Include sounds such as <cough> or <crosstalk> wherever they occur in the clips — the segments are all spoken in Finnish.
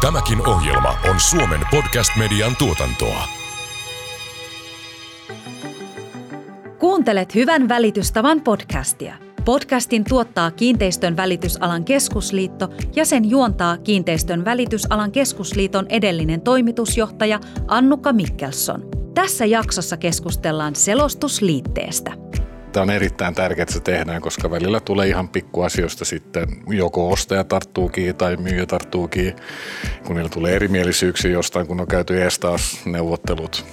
Tämäkin ohjelma on Suomen podcast-median tuotantoa. Kuuntelet Hyvän välitystavan podcastia. Podcastin tuottaa Kiinteistön välitysalan keskusliitto ja sen juontaa Kiinteistön välitysalan keskusliiton edellinen toimitusjohtaja Annukka Mikkelsson. Tässä jaksossa keskustellaan selostusliitteestä. Tämä on erittäin tärkeää, että se tehdään, koska välillä tulee ihan pikkuasioista sitten joko ostaja tarttuu kiinni tai myyjä tarttuu kiinni, kun niillä tulee erimielisyyksiä jostain, kun on käyty ees taas neuvottelut.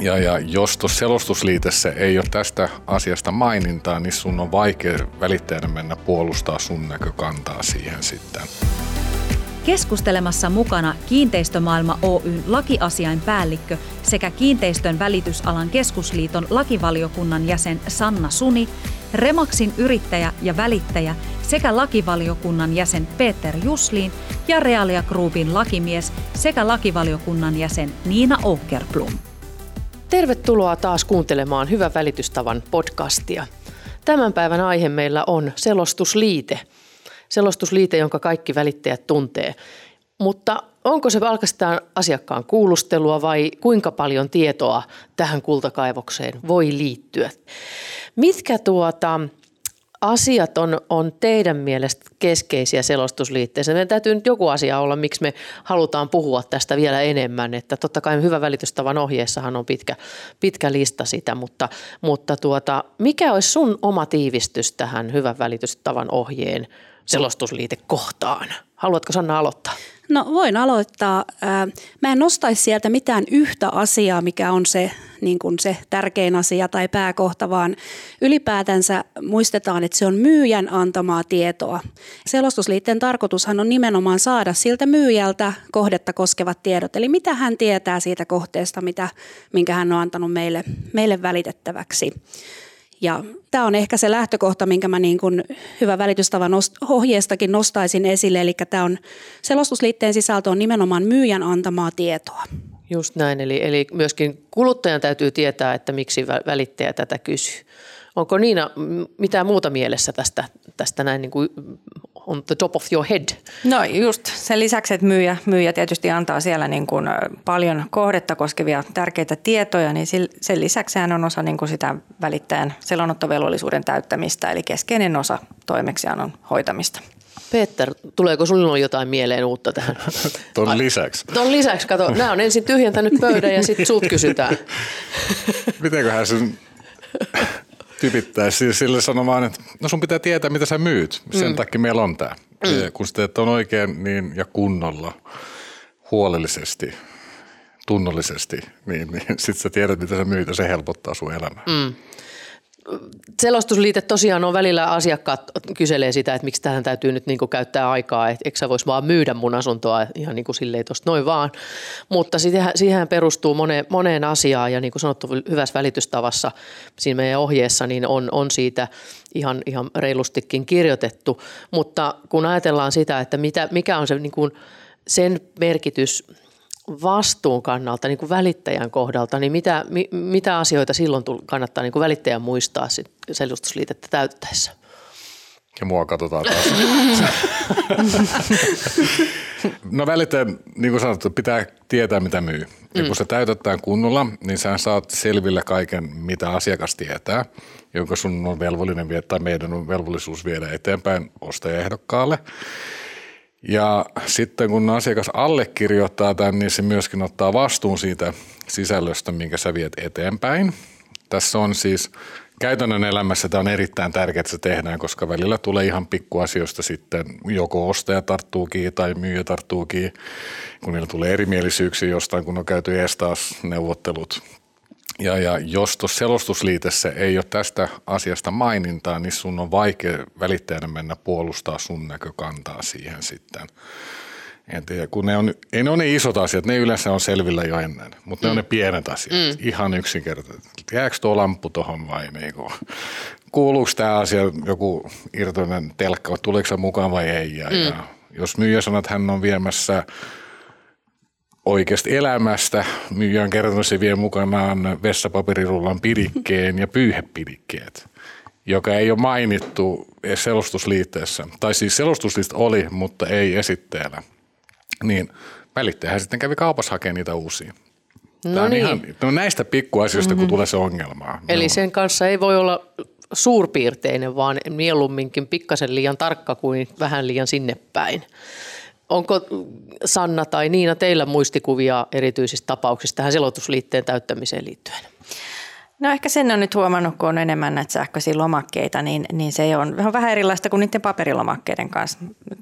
Ja, ja jos tuossa selostusliitessä ei ole tästä asiasta mainintaa, niin sun on vaikea välittäjänä mennä puolustaa sun näkökantaa siihen sitten. Keskustelemassa mukana Kiinteistömaailma Oyn lakiasiain päällikkö sekä Kiinteistön välitysalan keskusliiton lakivaliokunnan jäsen Sanna Suni, Remaksin yrittäjä ja välittäjä sekä lakivaliokunnan jäsen Peter Jusliin ja Realia Groupin lakimies sekä lakivaliokunnan jäsen Niina Åkerblom. Tervetuloa taas kuuntelemaan Hyvä välitystavan podcastia. Tämän päivän aihe meillä on selostusliite. Selostusliite, jonka kaikki välittäjät tuntee. Mutta onko se pelkästään asiakkaan kuulustelua vai kuinka paljon tietoa tähän kultakaivokseen voi liittyä? Mitkä tuota, asiat on, on teidän mielestä keskeisiä selostusliitteissä? Meidän täytyy nyt joku asia olla, miksi me halutaan puhua tästä vielä enemmän. Että totta kai hyvä välitystavan ohjeessahan on pitkä, pitkä lista sitä, mutta, mutta tuota, mikä olisi sun oma tiivistys tähän hyvän välitystavan ohjeen selostusliite kohtaan? Haluatko Sanna aloittaa? No voin aloittaa. Mä en nostaisi sieltä mitään yhtä asiaa, mikä on se, niin kuin se tärkein asia tai pääkohta, vaan ylipäätänsä muistetaan, että se on myyjän antamaa tietoa. Selostusliitteen tarkoitushan on nimenomaan saada siltä myyjältä kohdetta koskevat tiedot, eli mitä hän tietää siitä kohteesta, mitä, minkä hän on antanut meille, meille välitettäväksi. Ja tämä on ehkä se lähtökohta, minkä mä niin kuin hyvä välitystavan ohjeestakin nostaisin esille. Eli tämä on selostusliitteen sisältö on nimenomaan myyjän antamaa tietoa. Just näin, eli, eli myöskin kuluttajan täytyy tietää, että miksi välittäjä tätä kysyy. Onko Niina mitään muuta mielessä tästä, tästä näin niin kuin on the top of your head? No just sen lisäksi, että myyjä, myyjä tietysti antaa siellä niin kuin paljon kohdetta koskevia tärkeitä tietoja, niin sen lisäksi hän on osa niin kuin sitä välittäjän selonottovelvollisuuden täyttämistä, eli keskeinen osa toimeksiannon hoitamista. Peter, tuleeko sinulla jotain mieleen uutta tähän? <laughs> Tuon lisäksi. Tuon lisäksi, kato, nämä on ensin tyhjentänyt pöydän ja sitten sut kysytään. Mitenköhän sen typittäisi sille sanomaan, että no sun pitää tietää, mitä sä myyt. Sen mm. takia meillä on tämä. Mm. Kun sä teet on oikein niin, ja kunnolla, huolellisesti, tunnollisesti, niin, niin sitten sä tiedät, mitä sä myyt ja se helpottaa sun elämää. Mm selostusliite tosiaan on välillä asiakkaat kyselee sitä, että miksi tähän täytyy nyt niin käyttää aikaa, että eikö sä vois vaan myydä mun asuntoa ihan niin kuin silleen tuosta noin vaan. Mutta siihen perustuu moneen, moneen asiaan ja niin kuin sanottu hyvässä välitystavassa siinä meidän ohjeessa niin on, on siitä ihan, ihan reilustikin kirjoitettu. Mutta kun ajatellaan sitä, että mitä, mikä on se niin kuin sen merkitys – vastuun kannalta, niin kuin välittäjän kohdalta, niin mitä, mi, mitä asioita silloin kannattaa niin kuin välittäjän muistaa sit täyttäessä? Ja mua katsotaan taas. <laughs> no välittäjän, niin kuin sanottu, pitää tietää mitä myy. Ja kun mm. se täytetään kunnolla, niin sä saat selville kaiken, mitä asiakas tietää, jonka sun on velvollinen tai meidän on velvollisuus viedä eteenpäin ostajaehdokkaalle. Ja sitten kun asiakas allekirjoittaa tämän, niin se myöskin ottaa vastuun siitä sisällöstä, minkä sä viet eteenpäin. Tässä on siis käytännön elämässä tämä on erittäin tärkeää, että se tehdään, koska välillä tulee ihan pikkuasioista sitten joko ostaja tarttuu kiinni tai myyjä tarttuu kiinni, kun niillä tulee erimielisyyksiä jostain, kun on käyty taas neuvottelut ja, ja jos tuossa selostusliitessä ei ole tästä asiasta mainintaa, niin sun on vaikea välittäjänä mennä puolustaa sun näkökantaa siihen sitten. En tiedä, kun ne on, ei ne ole ne isot asiat, ne yleensä on selvillä jo ennen, mutta mm. ne on ne mm. pienet asiat, mm. ihan yksinkertaisesti. Jääkö tuo lamppu tuohon vai niinku, kuuluuko tämä asia joku irtoinen telkka, tuleeko se mukaan vai ei. Ja, mm. ja jos myyjä sanoo, että hän on viemässä – oikeasta elämästä. Myyjä on kertonut, se vie mukanaan vessapaperirullan pidikkeen ja pyyhepidikkeet, joka ei ole mainittu selostusliitteessä. Tai siis selostusliista oli, mutta ei esitteellä. niin välittäjähän sitten kävi kaupassa hakemaan niitä uusia. No Tämä on niin. ihan, no näistä pikkuasioista, mm-hmm. kun tulee se ongelma. Eli Joo. sen kanssa ei voi olla suurpiirteinen, vaan mieluumminkin pikkasen liian tarkka kuin vähän liian sinne päin. Onko Sanna tai Niina teillä muistikuvia erityisistä tapauksista tähän selotusliitteen täyttämiseen liittyen? No ehkä sen on nyt huomannut, kun on enemmän näitä sähköisiä lomakkeita, niin, niin se on, on vähän erilaista kuin niiden paperilomakkeiden kanssa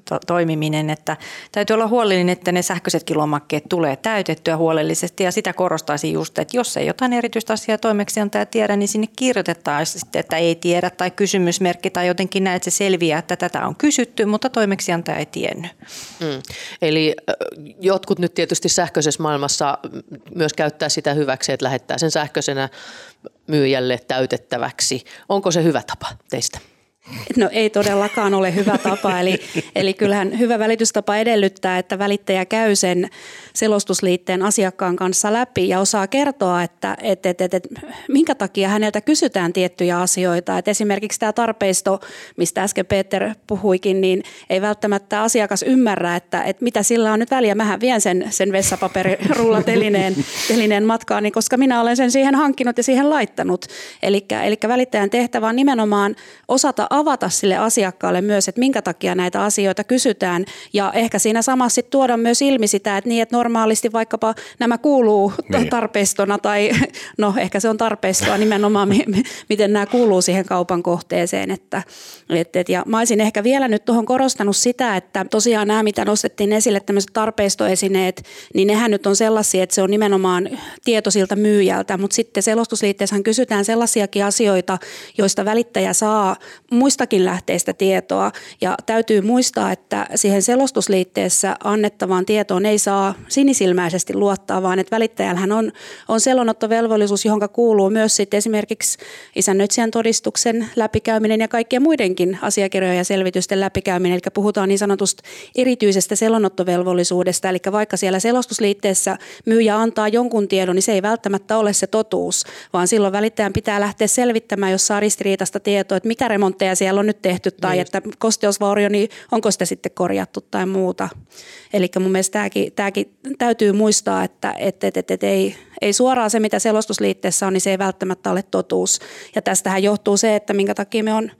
to, toimiminen. Että täytyy olla huolellinen, että ne sähköisetkin lomakkeet tulee täytettyä huolellisesti ja sitä korostaisin just, että jos ei jotain erityistä asiaa toimeksiantaja tiedä, niin sinne kirjoitetaan sitten, että ei tiedä tai kysymysmerkki tai jotenkin näin, että se selviää, että tätä on kysytty, mutta toimeksiantaja ei tiennyt. Mm. Eli jotkut nyt tietysti sähköisessä maailmassa myös käyttää sitä hyväksi, että lähettää sen sähköisenä myyjälle täytettäväksi. Onko se hyvä tapa teistä? No ei todellakaan ole hyvä tapa, eli, eli kyllähän hyvä välitystapa edellyttää, että välittäjä käy sen selostusliitteen asiakkaan kanssa läpi ja osaa kertoa, että et, et, et, et, minkä takia häneltä kysytään tiettyjä asioita. Et esimerkiksi tämä tarpeisto, mistä äsken Peter puhuikin, niin ei välttämättä asiakas ymmärrä, että, että mitä sillä on nyt väliä. Mähän vien sen, sen vessapaperirullatelineen telineen <laughs> matkaani, koska minä olen sen siihen hankkinut ja siihen laittanut. Eli välittäjän tehtävä on nimenomaan osata avata sille asiakkaalle myös, että minkä takia näitä asioita kysytään ja ehkä siinä samassa sit tuoda myös ilmi sitä, että niin, että normaalisti vaikkapa nämä kuuluu Niin. <laughs> tarpeistona tai <laughs> no ehkä se on tarpeistoa nimenomaan, mi- mi- miten nämä kuuluu siihen kaupan kohteeseen. Että, et, et, ja mä olisin ehkä vielä nyt tuohon korostanut sitä, että tosiaan nämä, mitä nostettiin esille, tämmöiset tarpeistoesineet, niin nehän nyt on sellaisia, että se on nimenomaan tieto siltä myyjältä, mutta sitten selostusliitteessähän kysytään sellaisiakin asioita, joista välittäjä saa muistakin lähteistä tietoa ja täytyy muistaa, että siihen selostusliitteessä annettavaan tietoon ei saa sinisilmäisesti luottaa, vaan että välittäjällähän on, on selonottovelvollisuus, johon kuuluu myös sitten esimerkiksi isännöitsijän todistuksen läpikäyminen ja kaikkien muidenkin asiakirjojen ja selvitysten läpikäyminen. Eli puhutaan niin sanotusta erityisestä selonottovelvollisuudesta, eli vaikka siellä selostusliitteessä myyjä antaa jonkun tiedon, niin se ei välttämättä ole se totuus, vaan silloin välittäjän pitää lähteä selvittämään, jos saa ristiriitaista tietoa, että mitä remontteja siellä on nyt tehty tai niin. että kosteusvaurio, niin onko sitä sitten korjattu tai muuta. Eli mun mielestä tämäkin, tämäkin täytyy muistaa, että et, et, et, et ei, ei suoraan se, mitä selostusliitteessä on, niin se ei välttämättä ole totuus. Ja tästähän johtuu se, että minkä takia me on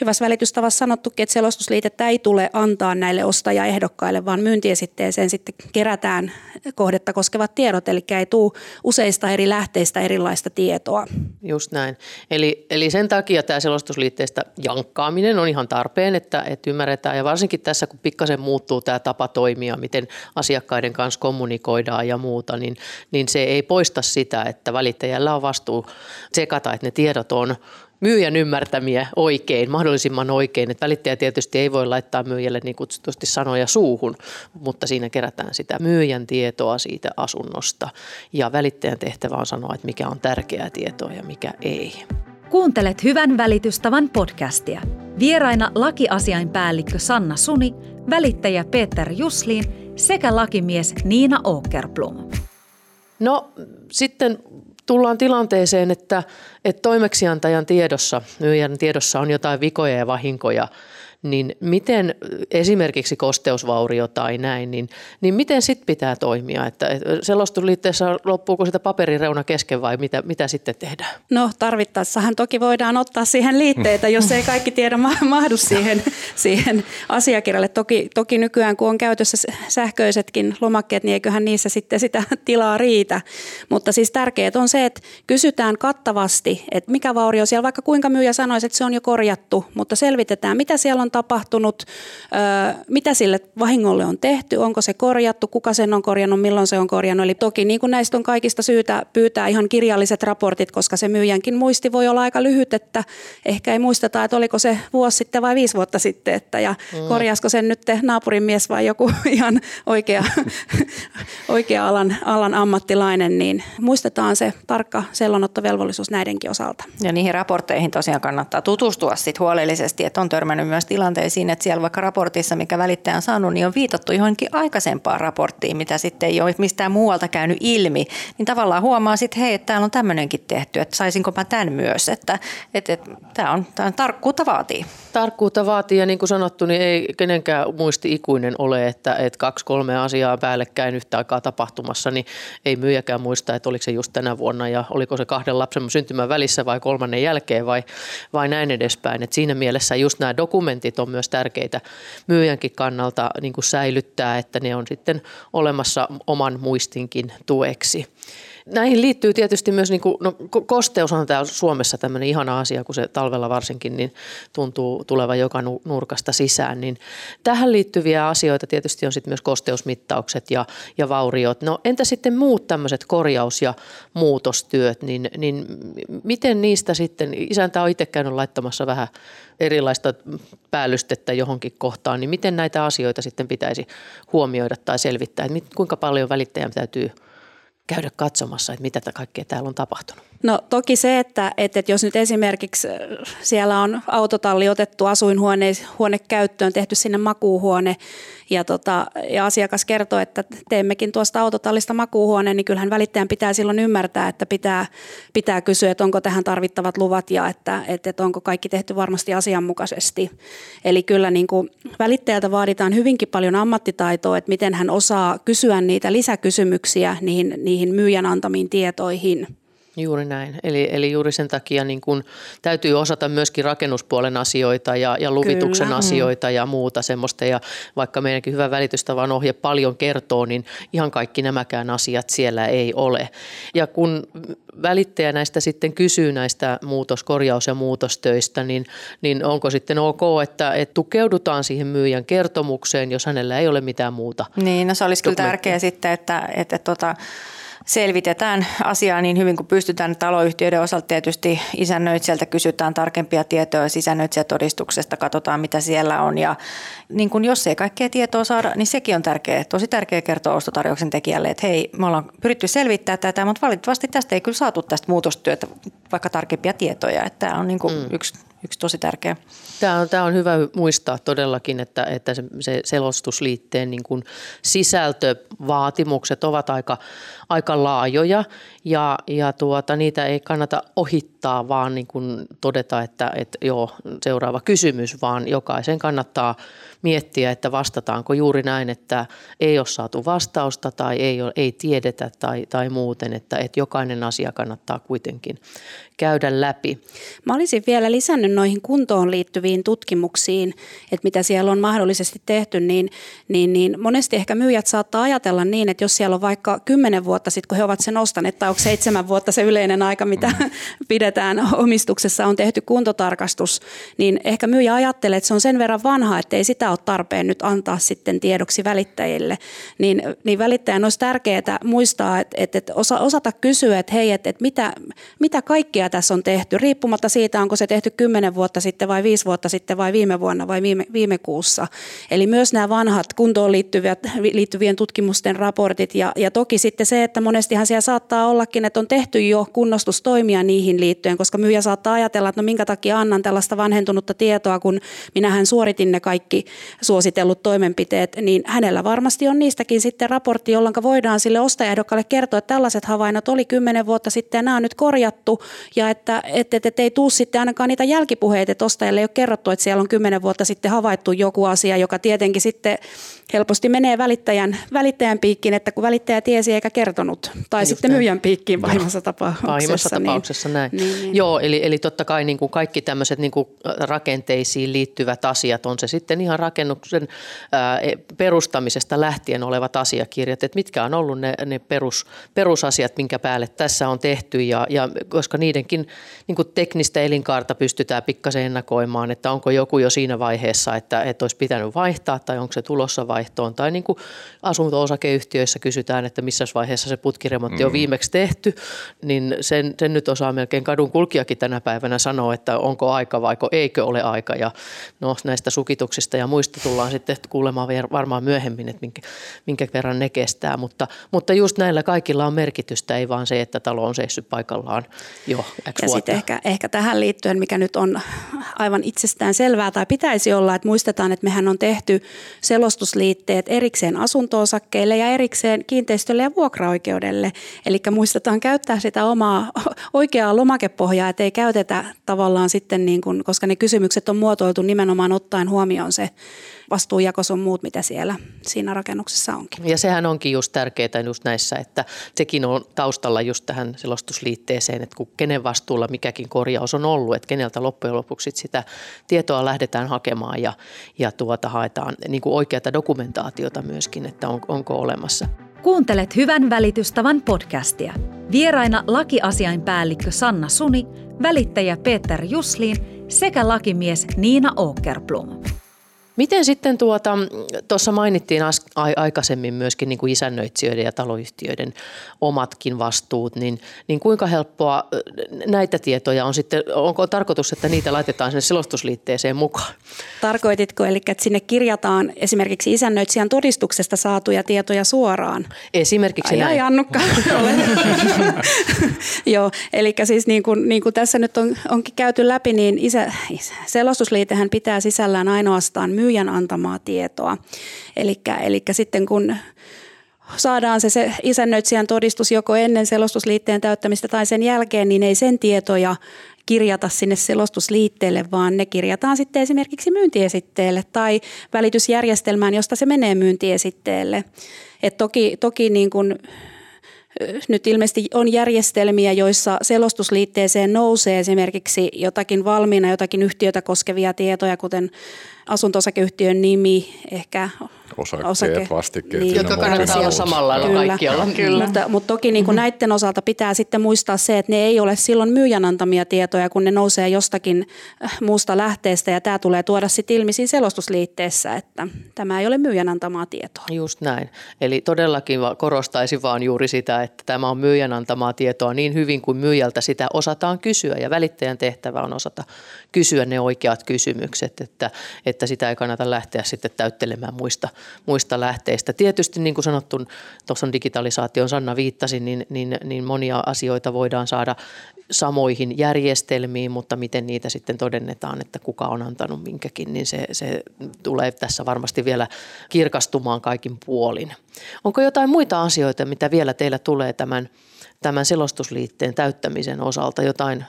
hyvässä välitystavassa sanottukin, että selostusliitettä ei tule antaa näille ostajaehdokkaille, vaan myyntiesitteeseen sitten kerätään kohdetta koskevat tiedot, eli ei tule useista eri lähteistä erilaista tietoa. Just näin. Eli, eli sen takia tämä selostusliitteestä jankkaaminen on ihan tarpeen, että, että ymmärretään ja varsinkin tässä, kun pikkasen muuttuu tämä tapa toimia, miten asiakkaiden kanssa kommunikoidaan ja muuta, niin, niin se ei poista sitä, että välittäjällä on vastuu tsekata, että ne tiedot on myyjän ymmärtämiä oikein, mahdollisimman oikein. Että välittäjä tietysti ei voi laittaa myyjälle niin kutsutusti sanoja suuhun, mutta siinä kerätään sitä myyjän tietoa siitä asunnosta. Ja välittäjän tehtävä on sanoa, että mikä on tärkeää tietoa ja mikä ei. Kuuntelet Hyvän välitystavan podcastia. Vieraina lakiasiainpäällikkö Sanna Suni, välittäjä Peter Juslin sekä lakimies Niina Åkerblom. No sitten tullaan tilanteeseen, että, että toimeksiantajan tiedossa, myyjän tiedossa on jotain vikoja ja vahinkoja, niin miten esimerkiksi kosteusvaurio tai näin, niin, niin miten sitten pitää toimia? Että selostusliitteessä loppuuko sitä paperireuna kesken vai mitä, mitä sitten tehdään? No tarvittaessahan toki voidaan ottaa siihen liitteitä, jos ei kaikki tiedä ma- mahdu siihen, siihen asiakirjalle. Toki, toki nykyään kun on käytössä sähköisetkin lomakkeet, niin eiköhän niissä sitten sitä tilaa riitä. Mutta siis tärkeää on se, että kysytään kattavasti, että mikä vaurio siellä, vaikka kuinka myyjä sanoisi, että se on jo korjattu, mutta selvitetään, mitä siellä on tapahtunut, mitä sille vahingolle on tehty, onko se korjattu, kuka sen on korjannut, milloin se on korjannut. Eli toki niin kuin näistä on kaikista syytä pyytää ihan kirjalliset raportit, koska se myyjänkin muisti voi olla aika lyhyt, että ehkä ei muisteta, että oliko se vuosi sitten vai viisi vuotta sitten, että ja mm. korjasko sen nyt naapurin mies vai joku <laughs> ihan oikea, oikea alan, alan ammattilainen, niin muistetaan se tarkka sellonottovelvollisuus näidenkin osalta. Ja niihin raportteihin tosiaan kannattaa tutustua sit huolellisesti, että on törmännyt myös tilanteeseen, tilanteisiin, että siellä vaikka raportissa, mikä välittäjä on saanut, niin on viitattu johonkin aikaisempaan raporttiin, mitä sitten ei ole mistään muualta käynyt ilmi, niin tavallaan huomaa sitten, hei, että täällä on tämmöinenkin tehty, että saisinko mä tämän myös, että, että, että tämä on, tämä on tarkkuutta vaatii. Tarkkuutta vaatii ja niin kuin sanottu, niin ei kenenkään muisti ikuinen ole, että, että kaksi kolme asiaa päällekkäin yhtä aikaa tapahtumassa, niin ei myyjäkään muista, että oliko se just tänä vuonna ja oliko se kahden lapsen syntymän välissä vai kolmannen jälkeen vai, vai näin edespäin. Et siinä mielessä just nämä dokumentit on myös tärkeitä myyjänkin kannalta niin kuin säilyttää, että ne on sitten olemassa oman muistinkin tueksi. Näihin liittyy tietysti myös, niin kuin, no, kosteus on täällä Suomessa tämmöinen ihana asia, kun se talvella varsinkin niin tuntuu tulevan joka nurkasta sisään. Niin tähän liittyviä asioita tietysti on sitten myös kosteusmittaukset ja, ja vauriot. No entä sitten muut tämmöiset korjaus- ja muutostyöt, niin, niin miten niistä sitten, isäntä on itse käynyt laittamassa vähän erilaista päällystettä johonkin kohtaan, niin miten näitä asioita sitten pitäisi huomioida tai selvittää, että kuinka paljon välittäjän täytyy – käydä katsomassa, että mitä kaikkea täällä on tapahtunut? No toki se, että, että jos nyt esimerkiksi äh, siellä on autotalli otettu asuinhuone huone käyttöön, tehty sinne makuuhuone ja, tota, ja asiakas kertoo, että teemmekin tuosta autotallista makuuhuoneen, niin kyllähän välittäjän pitää silloin ymmärtää, että pitää, pitää kysyä, että onko tähän tarvittavat luvat ja että, että, että onko kaikki tehty varmasti asianmukaisesti. Eli kyllä niin kuin välittäjältä vaaditaan hyvinkin paljon ammattitaitoa, että miten hän osaa kysyä niitä lisäkysymyksiä niihin, niihin myyjän antamiin tietoihin. Juuri näin. Eli, eli juuri sen takia niin kun täytyy osata myöskin rakennuspuolen asioita ja, ja luvituksen Kyllä. Mm. asioita ja muuta semmoista. Ja vaikka meidänkin hyvä välitystavan ohje paljon kertoo, niin ihan kaikki nämäkään asiat siellä ei ole. Ja kun välittäjä näistä sitten kysyy näistä muutos, korjaus- ja muutostöistä, niin, niin onko sitten ok, että, että tukeudutaan siihen myyjän kertomukseen, jos hänellä ei ole mitään muuta? Niin, no se olisi kyllä tärkeää sitten, että, että, että tota, selvitetään asiaa niin hyvin kuin pystytään. Taloyhtiöiden osalta tietysti isännöitsijältä kysytään tarkempia tietoja isännöitsijätodistuksesta, katsotaan mitä siellä on. Ja niin kun jos ei kaikkea tietoa saada, niin sekin on tärkeää. Tosi tärkeää kertoa ostotarjouksen tekijälle, että hei, me ollaan pyritty selvittämään tätä, mutta valitettavasti tästä ei kyllä saatu tästä muutostyötä vaikka tarkempia tietoja. Että tämä on niin kuin mm. yksi yksi tosi tärkeä. Tämä on, tämä on hyvä muistaa todellakin, että, että se, se selostusliitteen niin kuin sisältövaatimukset ovat aika, aika laajoja ja, ja tuota, niitä ei kannata ohittaa, vaan niin kuin todeta, että, että joo, seuraava kysymys, vaan jokaisen kannattaa miettiä, että vastataanko juuri näin, että ei ole saatu vastausta tai ei, ole, ei tiedetä tai, tai muuten, että, että jokainen asia kannattaa kuitenkin käydä läpi. Mä olisin vielä lisännyt noihin kuntoon liittyviin tutkimuksiin, että mitä siellä on mahdollisesti tehty, niin, niin, niin monesti ehkä myyjät saattaa ajatella niin, että jos siellä on vaikka kymmenen vuotta sitten, kun he ovat sen ostaneet, tai onko seitsemän vuotta se yleinen aika, mitä mm. <laughs> pidetään omistuksessa, on tehty kuntotarkastus, niin ehkä myyjä ajattelee, että se on sen verran vanha, että ei sitä ole tarpeen nyt antaa sitten tiedoksi välittäjille. Niin, niin välittäjän olisi tärkeää muistaa, että, että, että osa, osata kysyä, että hei, että, että mitä, mitä kaikkia tässä on tehty, riippumatta siitä, onko se tehty kymmenen vuotta sitten vai viisi vuotta sitten vai viime vuonna vai viime, viime kuussa. Eli myös nämä vanhat kuntoon liittyvät, liittyvien tutkimusten raportit ja, ja toki sitten se, että monestihan siellä saattaa ollakin, että on tehty jo kunnostustoimia niihin liittyen, koska myyjä saattaa ajatella, että no minkä takia annan tällaista vanhentunutta tietoa, kun minähän suoritin ne kaikki suositellut toimenpiteet, niin hänellä varmasti on niistäkin sitten raportti, jolloin voidaan sille ostajaehdokkaalle kertoa, että tällaiset havainnot oli kymmenen vuotta sitten ja nämä on nyt korjattu ja että et, et, et ei tuu sitten ainakaan niitä jälkipuheita, että ostajalle ei ole kerrottu, että siellä on kymmenen vuotta sitten havaittu joku asia, joka tietenkin sitten helposti menee välittäjän, välittäjän piikkiin, että kun välittäjä tiesi eikä kertonut. Tai Just sitten myyjän piikkiin pahimmassa tapauksessa. Pahimmassa niin, tapauksessa näin. Niin, niin. Joo, eli, eli totta kai niin kuin kaikki tämmöiset niin kuin rakenteisiin liittyvät asiat, on se sitten ihan rakennuksen ää, e, perustamisesta lähtien olevat asiakirjat, että mitkä on ollut ne, ne perus, perusasiat, minkä päälle tässä on tehty ja, ja koska niidenkin niin kuin teknistä elinkaarta pystytään pikkasen ennakoimaan, että onko joku jo siinä vaiheessa, että, että olisi pitänyt vaihtaa tai onko se tulossa vaihtoon. Tai niin kuin asunto-osakeyhtiöissä kysytään, että missä vaiheessa se putkiremontti mm. on viimeksi tehty, niin sen, sen nyt osaa melkein kadun kulkijakin tänä päivänä sanoa, että onko aika vai eikö ole aika. Ja no, näistä sukituksista ja muista tullaan sitten kuulemaan varmaan myöhemmin, että minkä, minkä verran ne kestää. Mutta, mutta just näillä kaikilla on merkitystä, ei vaan se, että talo on seissyt paikallaan jo X Ja sitten ehkä, ehkä tähän liittyen, mikä nyt on on aivan itsestään selvää tai pitäisi olla, että muistetaan, että mehän on tehty selostusliitteet erikseen asuntoosakkeille ja erikseen kiinteistölle ja vuokraoikeudelle. Eli muistetaan käyttää sitä omaa <laughs> oikeaa lomakepohjaa, että ei käytetä tavallaan sitten, niin kuin, koska ne kysymykset on muotoiltu nimenomaan ottaen huomioon se vastuujako on muut, mitä siellä siinä rakennuksessa onkin. Ja sehän onkin just tärkeää just näissä, että sekin on taustalla just tähän selostusliitteeseen, että kun kenen vastuulla mikäkin korjaus on ollut, että keneltä loppujen lopuksi sitä tietoa lähdetään hakemaan ja, ja tuota, haetaan niin kuin oikeata dokumentaatiota myöskin, että on, onko olemassa. Kuuntelet Hyvän välitystavan podcastia. Vieraina lakiasiainpäällikkö Sanna Suni, välittäjä Peter Juslin sekä lakimies Niina Åkerblom. Miten sitten tuota, tuossa mainittiin aikaisemmin myöskin niin kuin isännöitsijöiden ja taloyhtiöiden omatkin vastuut, niin, niin kuinka helppoa näitä tietoja on sitten, onko tarkoitus, että niitä laitetaan sinne selostusliitteeseen mukaan? Tarkoititko, eli että sinne kirjataan esimerkiksi isännöitsijän todistuksesta saatuja tietoja suoraan? Esimerkiksi ai, näin. Ai Annukka, <laughs> <laughs> Joo, eli siis niin kuin, niin kuin tässä nyt on, onkin käyty läpi, niin isä, selostusliitehän pitää sisällään ainoastaan antamaa tietoa. Eli sitten kun saadaan se, se isännöitsijän todistus joko ennen selostusliitteen täyttämistä tai sen jälkeen, niin ei sen tietoja kirjata sinne selostusliitteelle, vaan ne kirjataan sitten esimerkiksi myyntiesitteelle tai välitysjärjestelmään, josta se menee myyntiesitteelle. Et toki toki niin kuin nyt ilmeisesti on järjestelmiä, joissa selostusliitteeseen nousee esimerkiksi jotakin valmiina, jotakin yhtiötä koskevia tietoja, kuten asunto nimi, ehkä osakkeet, osake, vastikkeet. Niin, jotka kannattaa olla samalla lailla kyllä, kaikkialla. Kyllä. Mutta, mutta toki niin kuin mm-hmm. näiden osalta pitää sitten muistaa se, että ne ei ole silloin myyjän antamia tietoja, kun ne nousee jostakin äh, muusta lähteestä ja tämä tulee tuoda sitten ilmi siinä selostusliitteessä, että tämä ei ole myyjän antamaa tietoa. Just näin. Eli todellakin korostaisin vaan juuri sitä, että tämä on myyjän antamaa tietoa niin hyvin kuin myyjältä sitä osataan kysyä ja välittäjän tehtävä on osata kysyä ne oikeat kysymykset, että, että sitä ei kannata lähteä sitten täyttelemään muista muista lähteistä. Tietysti niin kuin sanottu, tuossa on digitalisaation Sanna viittasi, niin, niin, niin monia asioita voidaan saada samoihin järjestelmiin, mutta miten niitä sitten todennetaan, että kuka on antanut minkäkin, niin se, se tulee tässä varmasti vielä kirkastumaan kaikin puolin. Onko jotain muita asioita, mitä vielä teillä tulee tämän, tämän selostusliitteen täyttämisen osalta, jotain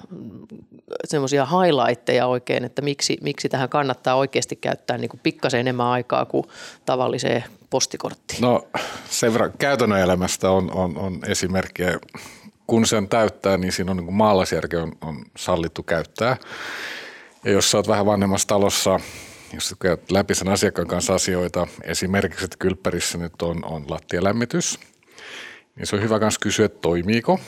semmoisia highlightteja oikein, että miksi, miksi tähän kannattaa oikeasti käyttää niin pikkasen enemmän aikaa kuin tavalliseen postikorttiin? No sen verran käytännön elämästä on, on, on esimerkkejä. Kun sen täyttää, niin siinä on niin maalaisjärki on, on sallittu käyttää. Ja jos sä oot vähän vanhemmassa talossa, jos käyt läpi sen asiakkaan kanssa asioita, esimerkiksi että kylppärissä nyt on, on lattialämmitys, niin se on hyvä myös kysyä, että toimiiko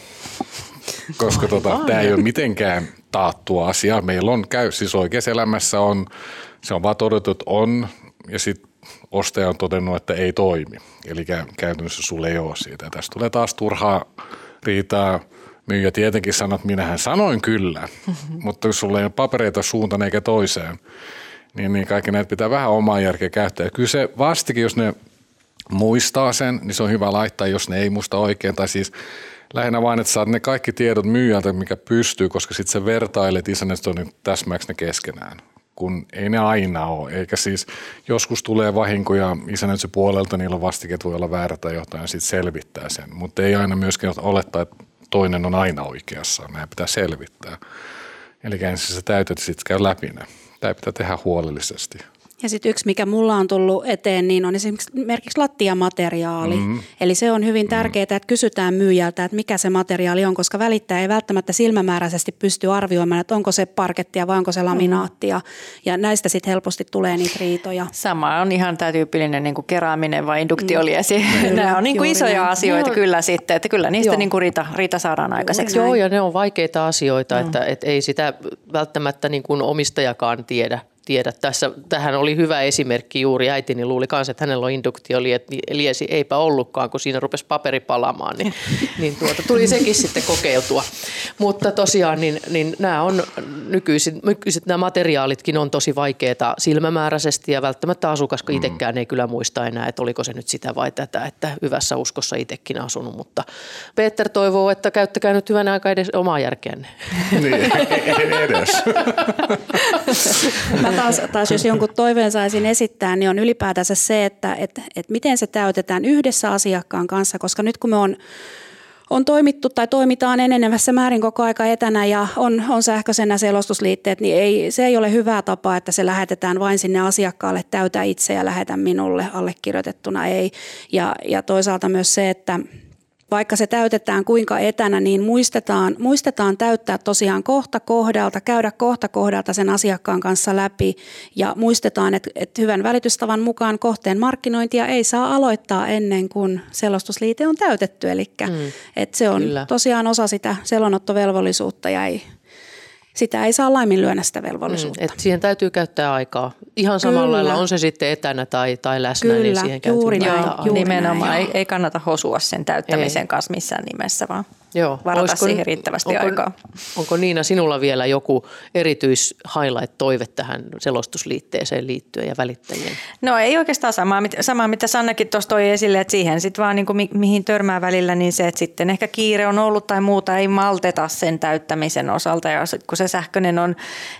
koska tota, tämä ei ole mitenkään taattua asia. Meillä on käy, siis oikeassa elämässä on, se on vaan todettu, että on, ja sitten ostaja on todennut, että ei toimi. Eli käytännössä sulle ei ole siitä. Ja tästä tulee taas turhaa riitaa. Myyjä tietenkin sanoo, että minähän sanoin kyllä, mm-hmm. <laughs> mutta jos sulla ei ole papereita suuntaan eikä toiseen, niin, niin kaikki näitä pitää vähän omaa järkeä käyttää. Ja kyllä se vastikin, jos ne muistaa sen, niin se on hyvä laittaa, jos ne ei muista oikein. Tai siis lähinnä vain, että saat ne kaikki tiedot myyjältä, mikä pystyy, koska sitten se vertailet isännöstä niin täsmääksi ne keskenään kun ei ne aina ole. Eikä siis joskus tulee vahinkoja isännöitsy puolelta, niillä vastiket voi olla väärä tai jotain ja sitten selvittää sen. Mutta ei aina myöskään olettaa, että toinen on aina oikeassa. Nämä pitää selvittää. Eli ensin sä täytät sitten käy läpi ne. Tämä pitää tehdä huolellisesti. Ja sitten yksi, mikä mulla on tullut eteen, niin on esimerkiksi lattiamateriaali. Mm-hmm. Eli se on hyvin tärkeää, että kysytään myyjältä, että mikä se materiaali on, koska välittäjä ei välttämättä silmämääräisesti pysty arvioimaan, että onko se parkettia vai onko se laminaattia. Mm-hmm. Ja näistä sitten helposti tulee niitä riitoja. Sama on ihan tämä tyypillinen niin kuin keraaminen vai induktioliesi. Mm. <laughs> Nämä on niin kuin isoja näin. asioita no. kyllä sitten, että kyllä niistä niin kuin riita, riita saadaan aikaiseksi. Joo, ja ne on vaikeita asioita, no. että, että ei sitä välttämättä niin kuin omistajakaan tiedä tiedä. Tässä, tähän oli hyvä esimerkki juuri. Äitini luuli kanssa, että hänellä on liesi. Eipä ollutkaan, kun siinä rupesi paperi palamaan. Niin, <laughs> niin tuota, tuli sekin sitten kokeiltua. Mutta tosiaan niin, niin nämä on nykyisin, nykyiset nämä materiaalitkin on tosi vaikeita silmämääräisesti ja välttämättä asukas, kun itsekään ei kyllä muista enää, että oliko se nyt sitä vai tätä, että hyvässä uskossa itsekin asunut. Mutta Peter toivoo, että käyttäkää nyt hyvänä aikaa edes omaa järkeänne. Niin, edes. Mä <laughs> taas, taas, jos jonkun toiveen saisin esittää, niin on ylipäätänsä se, että et, et miten se täytetään yhdessä asiakkaan kanssa, koska nyt kun me on on toimittu tai toimitaan enenevässä määrin koko aika etänä ja on, on sähköisenä selostusliitteet, niin ei, se ei ole hyvä tapa, että se lähetetään vain sinne asiakkaalle täytä itse ja lähetä minulle allekirjoitettuna ei. Ja, ja toisaalta myös se, että vaikka se täytetään kuinka etänä, niin muistetaan, muistetaan täyttää tosiaan kohta kohdalta, käydä kohta kohdalta sen asiakkaan kanssa läpi ja muistetaan, että, että hyvän välitystavan mukaan kohteen markkinointia ei saa aloittaa ennen kuin selostusliite on täytetty. Eli mm, että se on kyllä. tosiaan osa sitä selonottovelvollisuutta ja ei, sitä ei saa laiminlyödä sitä velvollisuutta. Mm, et siihen täytyy käyttää aikaa. Ihan samalla Kyllä. lailla on se sitten etänä tai, tai läsnä, niin Kyllä, niin siihen juuri näin, juuri Nimenomaan näin, ei, ei kannata hosua sen täyttämisen ei. kanssa missään nimessä, vaan Joo. varata Olisiko, siihen riittävästi onko, aikaa. Onko Niina sinulla vielä joku erityis highlight-toive tähän selostusliitteeseen liittyen ja välittäjien? No ei oikeastaan samaa, samaa mitä Sannakin tuossa toi esille, että siihen sitten vaan niin kuin mi- mihin törmää välillä, niin se, että sitten ehkä kiire on ollut tai muuta, ei malteta sen täyttämisen osalta ja kun se sähköinen on,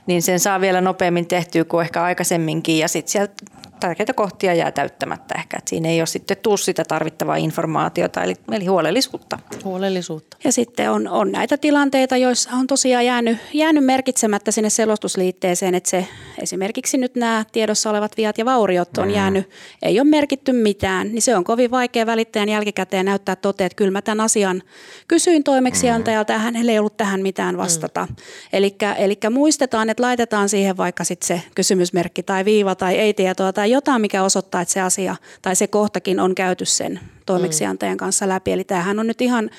niin sen saa vielä nopeammin tehtyä kuin ehkä aikaisemminkin ja sitten sieltä tärkeitä kohtia jää täyttämättä ehkä. Että siinä ei ole sitten tuu sitä tarvittavaa informaatiota, eli, eli huolellisuutta. Huolellisuutta. Ja sitten on, on näitä tilanteita, joissa on tosiaan jäänyt, jäänyt merkitsemättä sinne selostusliitteeseen, että se esimerkiksi nyt nämä tiedossa olevat viat ja vauriot on mm. jäänyt, ei ole merkitty mitään, niin se on kovin vaikea välittäjän jälkikäteen näyttää toteen, että kyllä mä tämän asian kysyin toimeksiantajalta ja hänellä ei ollut tähän mitään vastata. Mm. Eli muistetaan, että laitetaan siihen vaikka sitten se kysymysmerkki tai viiva tai ei tietoa tai jotain, mikä osoittaa, että se asia tai se kohtakin on käyty sen toimeksiantajan kanssa läpi. Eli tämähän on nyt ihan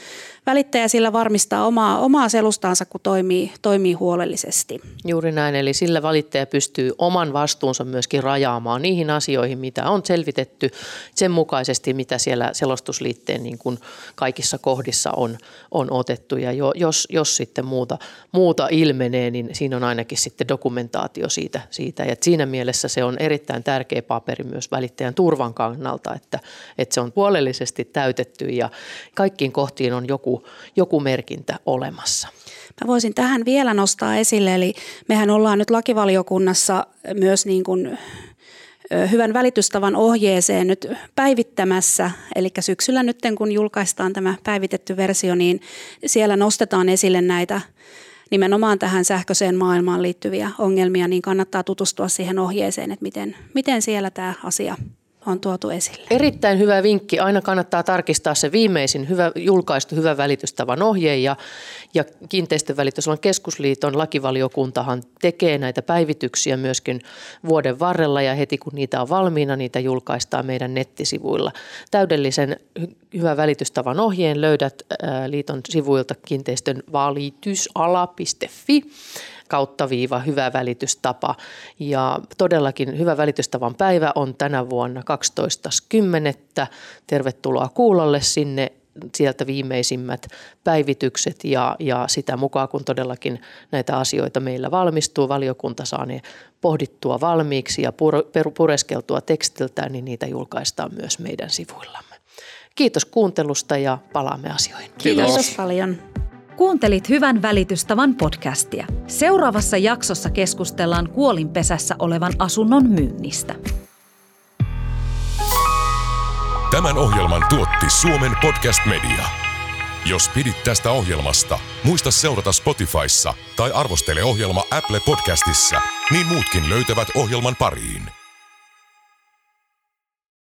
välittäjä sillä varmistaa omaa, omaa selustaansa, kun toimii, toimii huolellisesti. Juuri näin, eli sillä valittaja pystyy oman vastuunsa myöskin rajaamaan niihin asioihin, mitä on selvitetty sen mukaisesti, mitä siellä selostusliitteen niin kuin kaikissa kohdissa on, on otettu. Ja jo, jos, jos sitten muuta, muuta ilmenee, niin siinä on ainakin sitten dokumentaatio siitä. siitä. Ja siinä mielessä se on erittäin tärkeä paperi myös välittäjän turvan kannalta, että, että se on huolellisesti täytetty ja kaikkiin kohtiin on joku joku, merkintä olemassa. Mä voisin tähän vielä nostaa esille, eli mehän ollaan nyt lakivaliokunnassa myös niin kuin hyvän välitystavan ohjeeseen nyt päivittämässä. Eli syksyllä nyt kun julkaistaan tämä päivitetty versio, niin siellä nostetaan esille näitä nimenomaan tähän sähköiseen maailmaan liittyviä ongelmia, niin kannattaa tutustua siihen ohjeeseen, että miten, miten siellä tämä asia on tuotu esille. Erittäin hyvä vinkki. Aina kannattaa tarkistaa se viimeisin hyvä, julkaistu hyvä välitystavan ohje ja, ja kiinteistönvälitysalan keskusliiton lakivaliokuntahan tekee näitä päivityksiä myöskin vuoden varrella ja heti kun niitä on valmiina, niitä julkaistaan meidän nettisivuilla. Täydellisen hyvä välitystavan ohjeen löydät liiton sivuilta kiinteistön valitysala.fi kautta viiva hyvä välitystapa. Ja todellakin hyvä välitystavan päivä on tänä vuonna 12.10. Tervetuloa kuulolle sinne sieltä viimeisimmät päivitykset ja, ja sitä mukaan, kun todellakin näitä asioita meillä valmistuu, valiokunta saa ne pohdittua valmiiksi ja pureskeltua tekstiltään, niin niitä julkaistaan myös meidän sivuillamme. Kiitos kuuntelusta ja palaamme asioihin. Kiitos, Kiitos paljon. Kuuntelit Hyvän välitystavan podcastia. Seuraavassa jaksossa keskustellaan kuolinpesässä olevan asunnon myynnistä. Tämän ohjelman tuotti Suomen Podcast Media. Jos pidit tästä ohjelmasta, muista seurata Spotifyssa tai arvostele ohjelma Apple Podcastissa, niin muutkin löytävät ohjelman pariin.